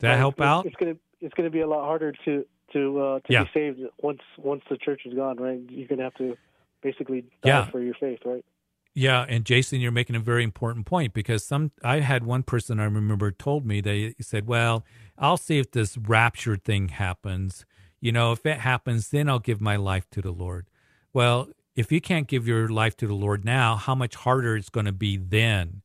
that help it's, out? It's gonna it's gonna be a lot harder to to uh, to yeah. be saved once once the church is gone, right? You're gonna have to basically die yeah. for your faith, right? Yeah, and Jason, you're making a very important point because some I had one person I remember told me they said, "Well, I'll see if this rapture thing happens. You know, if it happens, then I'll give my life to the Lord." Well, if you can't give your life to the Lord now, how much harder it's going to be then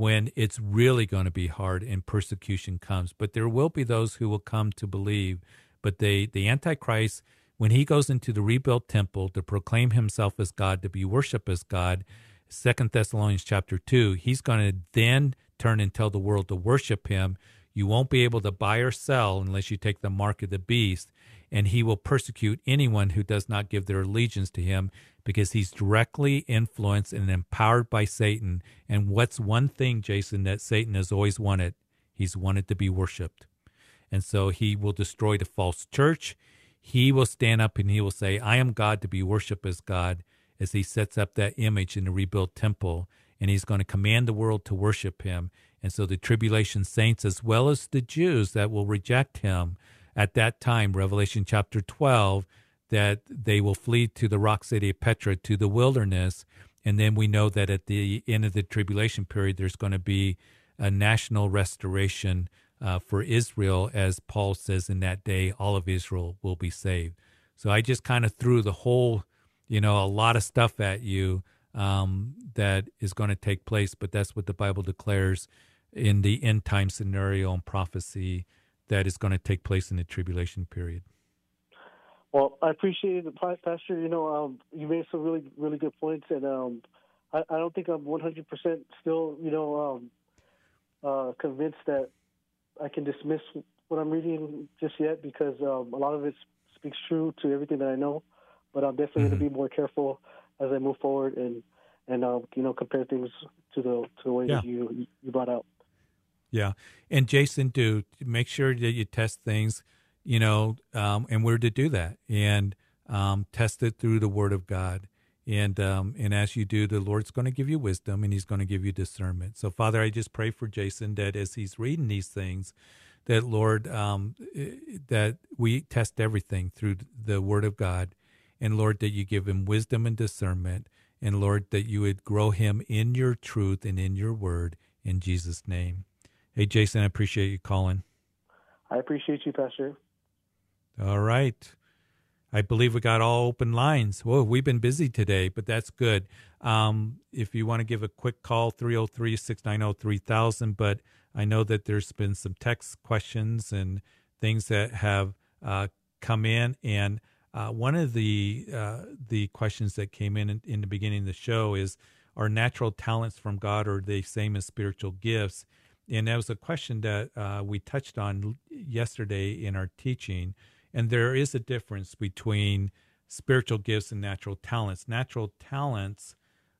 when it's really going to be hard and persecution comes. But there will be those who will come to believe. But they, the Antichrist, when he goes into the rebuilt temple to proclaim himself as God, to be worshiped as God, Second Thessalonians chapter two, he's going to then turn and tell the world to worship him. You won't be able to buy or sell unless you take the mark of the beast, and he will persecute anyone who does not give their allegiance to him because he's directly influenced and empowered by Satan. And what's one thing, Jason, that Satan has always wanted? He's wanted to be worshiped. And so he will destroy the false church. He will stand up and he will say, I am God to be worshiped as God, as he sets up that image in the rebuilt temple. And he's going to command the world to worship him. And so the tribulation saints, as well as the Jews that will reject him at that time, Revelation chapter 12, that they will flee to the rock city of Petra, to the wilderness. And then we know that at the end of the tribulation period, there's going to be a national restoration uh, for Israel, as Paul says in that day, all of Israel will be saved. So I just kind of threw the whole, you know, a lot of stuff at you um, that is going to take place, but that's what the Bible declares in the end time scenario and prophecy that is going to take place in the tribulation period. Well, I appreciate it, Pastor. You know, um, you made some really, really good points, and um, I, I, don't think I'm 100% still, you know, um, uh, convinced that I can dismiss what I'm reading just yet because um, a lot of it speaks true to everything that I know. But I'm definitely mm-hmm. going to be more careful as I move forward and and um, you know compare things to the to the way yeah. that you you brought out. Yeah, and Jason, do make sure that you test things you know, um, and we're to do that and um, test it through the Word of God. And um, and as you do, the Lord's going to give you wisdom, and He's going to give you discernment. So, Father, I just pray for Jason that as he's reading these things, that Lord, um, that we test everything through the Word of God, and Lord, that you give him wisdom and discernment, and Lord, that you would grow him in your truth and in your Word. In Jesus' name. Hey, Jason, I appreciate you calling. I appreciate you, Pastor. All right. I believe we got all open lines. Whoa, we've been busy today, but that's good. Um, if you want to give a quick call, 303 690 3000. But I know that there's been some text questions and things that have uh, come in. And uh, one of the uh, the questions that came in, in, in the beginning of the show is Are natural talents from God or are they same as spiritual gifts? And that was a question that uh, we touched on yesterday in our teaching. And there is a difference between spiritual gifts and natural talents. Natural talents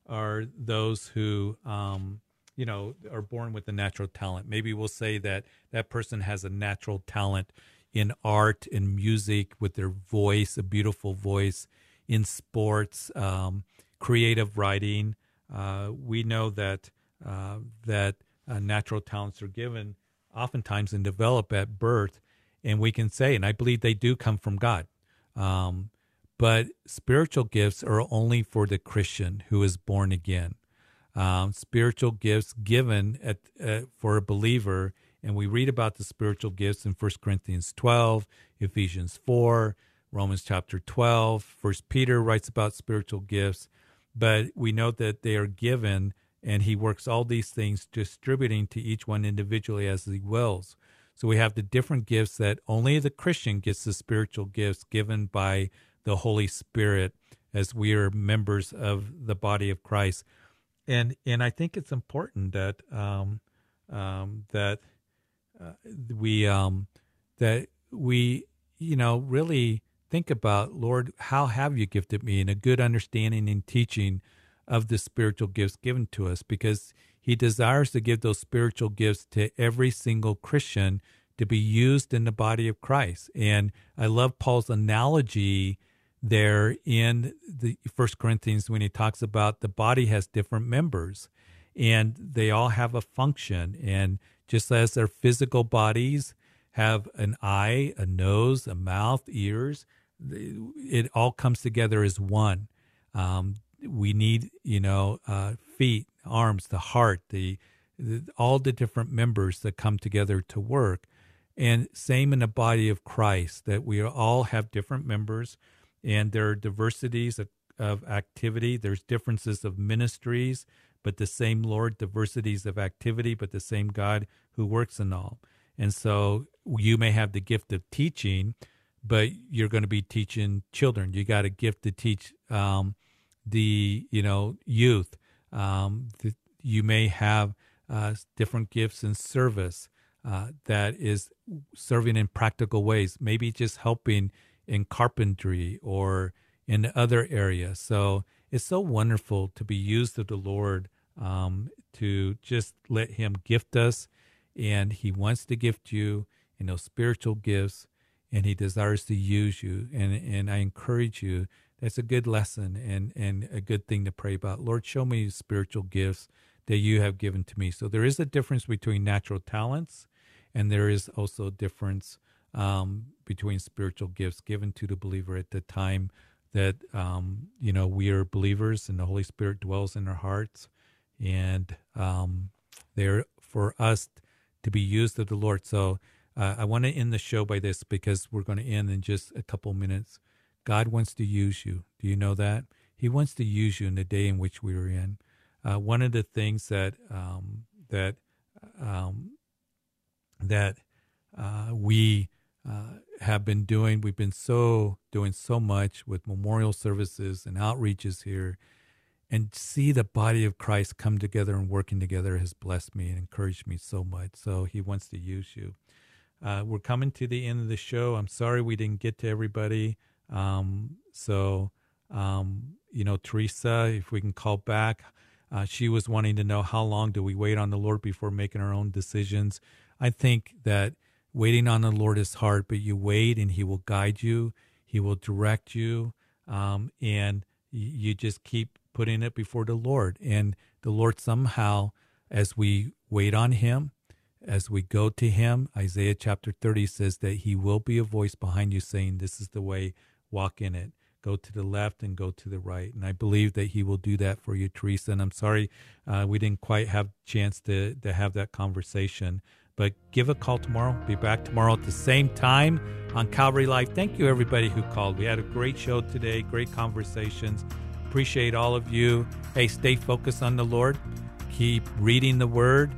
are those who, um, you know, are born with a natural talent. Maybe we'll say that that person has a natural talent in art and music with their voice, a beautiful voice, in sports, um, creative writing. Uh, we know that uh, that uh, natural talents are given oftentimes and develop at birth and we can say, and I believe they do come from God. Um, but spiritual gifts are only for the Christian who is born again. Um, spiritual gifts given at, uh, for a believer, and we read about the spiritual gifts in 1 Corinthians 12, Ephesians 4, Romans chapter 12. First Peter writes about spiritual gifts, but we know that they are given, and he works all these things, distributing to each one individually as he wills. So we have the different gifts that only the Christian gets the spiritual gifts given by the Holy Spirit as we are members of the body of Christ. And and I think it's important that um, um, that uh, we um, that we you know really think about Lord, how have you gifted me in a good understanding and teaching of the spiritual gifts given to us? Because he desires to give those spiritual gifts to every single Christian to be used in the body of Christ. And I love Paul's analogy there in the First Corinthians when he talks about the body has different members and they all have a function. And just as their physical bodies have an eye, a nose, a mouth, ears, it all comes together as one. Um, we need, you know, uh, feet, arms, the heart, the, the all the different members that come together to work. And same in the body of Christ, that we all have different members and there are diversities of, of activity. There's differences of ministries, but the same Lord, diversities of activity, but the same God who works in all. And so you may have the gift of teaching, but you're going to be teaching children. You got a gift to teach um, the you know youth. Um, you may have uh, different gifts in service uh, that is serving in practical ways. Maybe just helping in carpentry or in other areas. So it's so wonderful to be used of the Lord um, to just let Him gift us, and He wants to gift you in those spiritual gifts, and He desires to use you. And and I encourage you. That's a good lesson and and a good thing to pray about. Lord, show me spiritual gifts that you have given to me. So there is a difference between natural talents, and there is also a difference um, between spiritual gifts given to the believer at the time that um, you know we are believers and the Holy Spirit dwells in our hearts, and um, they're for us to be used of the Lord. So uh, I want to end the show by this because we're going to end in just a couple minutes. God wants to use you. Do you know that? He wants to use you in the day in which we are in. Uh, one of the things that um, that um, that uh, we uh, have been doing. We've been so doing so much with memorial services and outreaches here, and see the body of Christ come together and working together has blessed me and encouraged me so much. So He wants to use you. Uh, we're coming to the end of the show. I'm sorry we didn't get to everybody. Um, so, um, you know, Teresa, if we can call back, uh, she was wanting to know how long do we wait on the Lord before making our own decisions. I think that waiting on the Lord is hard, but you wait and He will guide you, He will direct you, um, and you just keep putting it before the Lord. And the Lord somehow, as we wait on Him, as we go to Him, Isaiah chapter 30 says that He will be a voice behind you saying, This is the way, walk in it. Go to the left and go to the right. And I believe that He will do that for you, Teresa. And I'm sorry uh, we didn't quite have chance to, to have that conversation. But give a call tomorrow. Be back tomorrow at the same time on Calvary Live. Thank you, everybody who called. We had a great show today, great conversations. Appreciate all of you. Hey, stay focused on the Lord. Keep reading the Word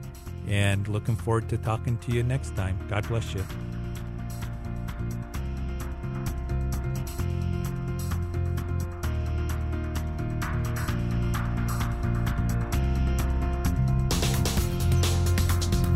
and looking forward to talking to you next time. God bless you.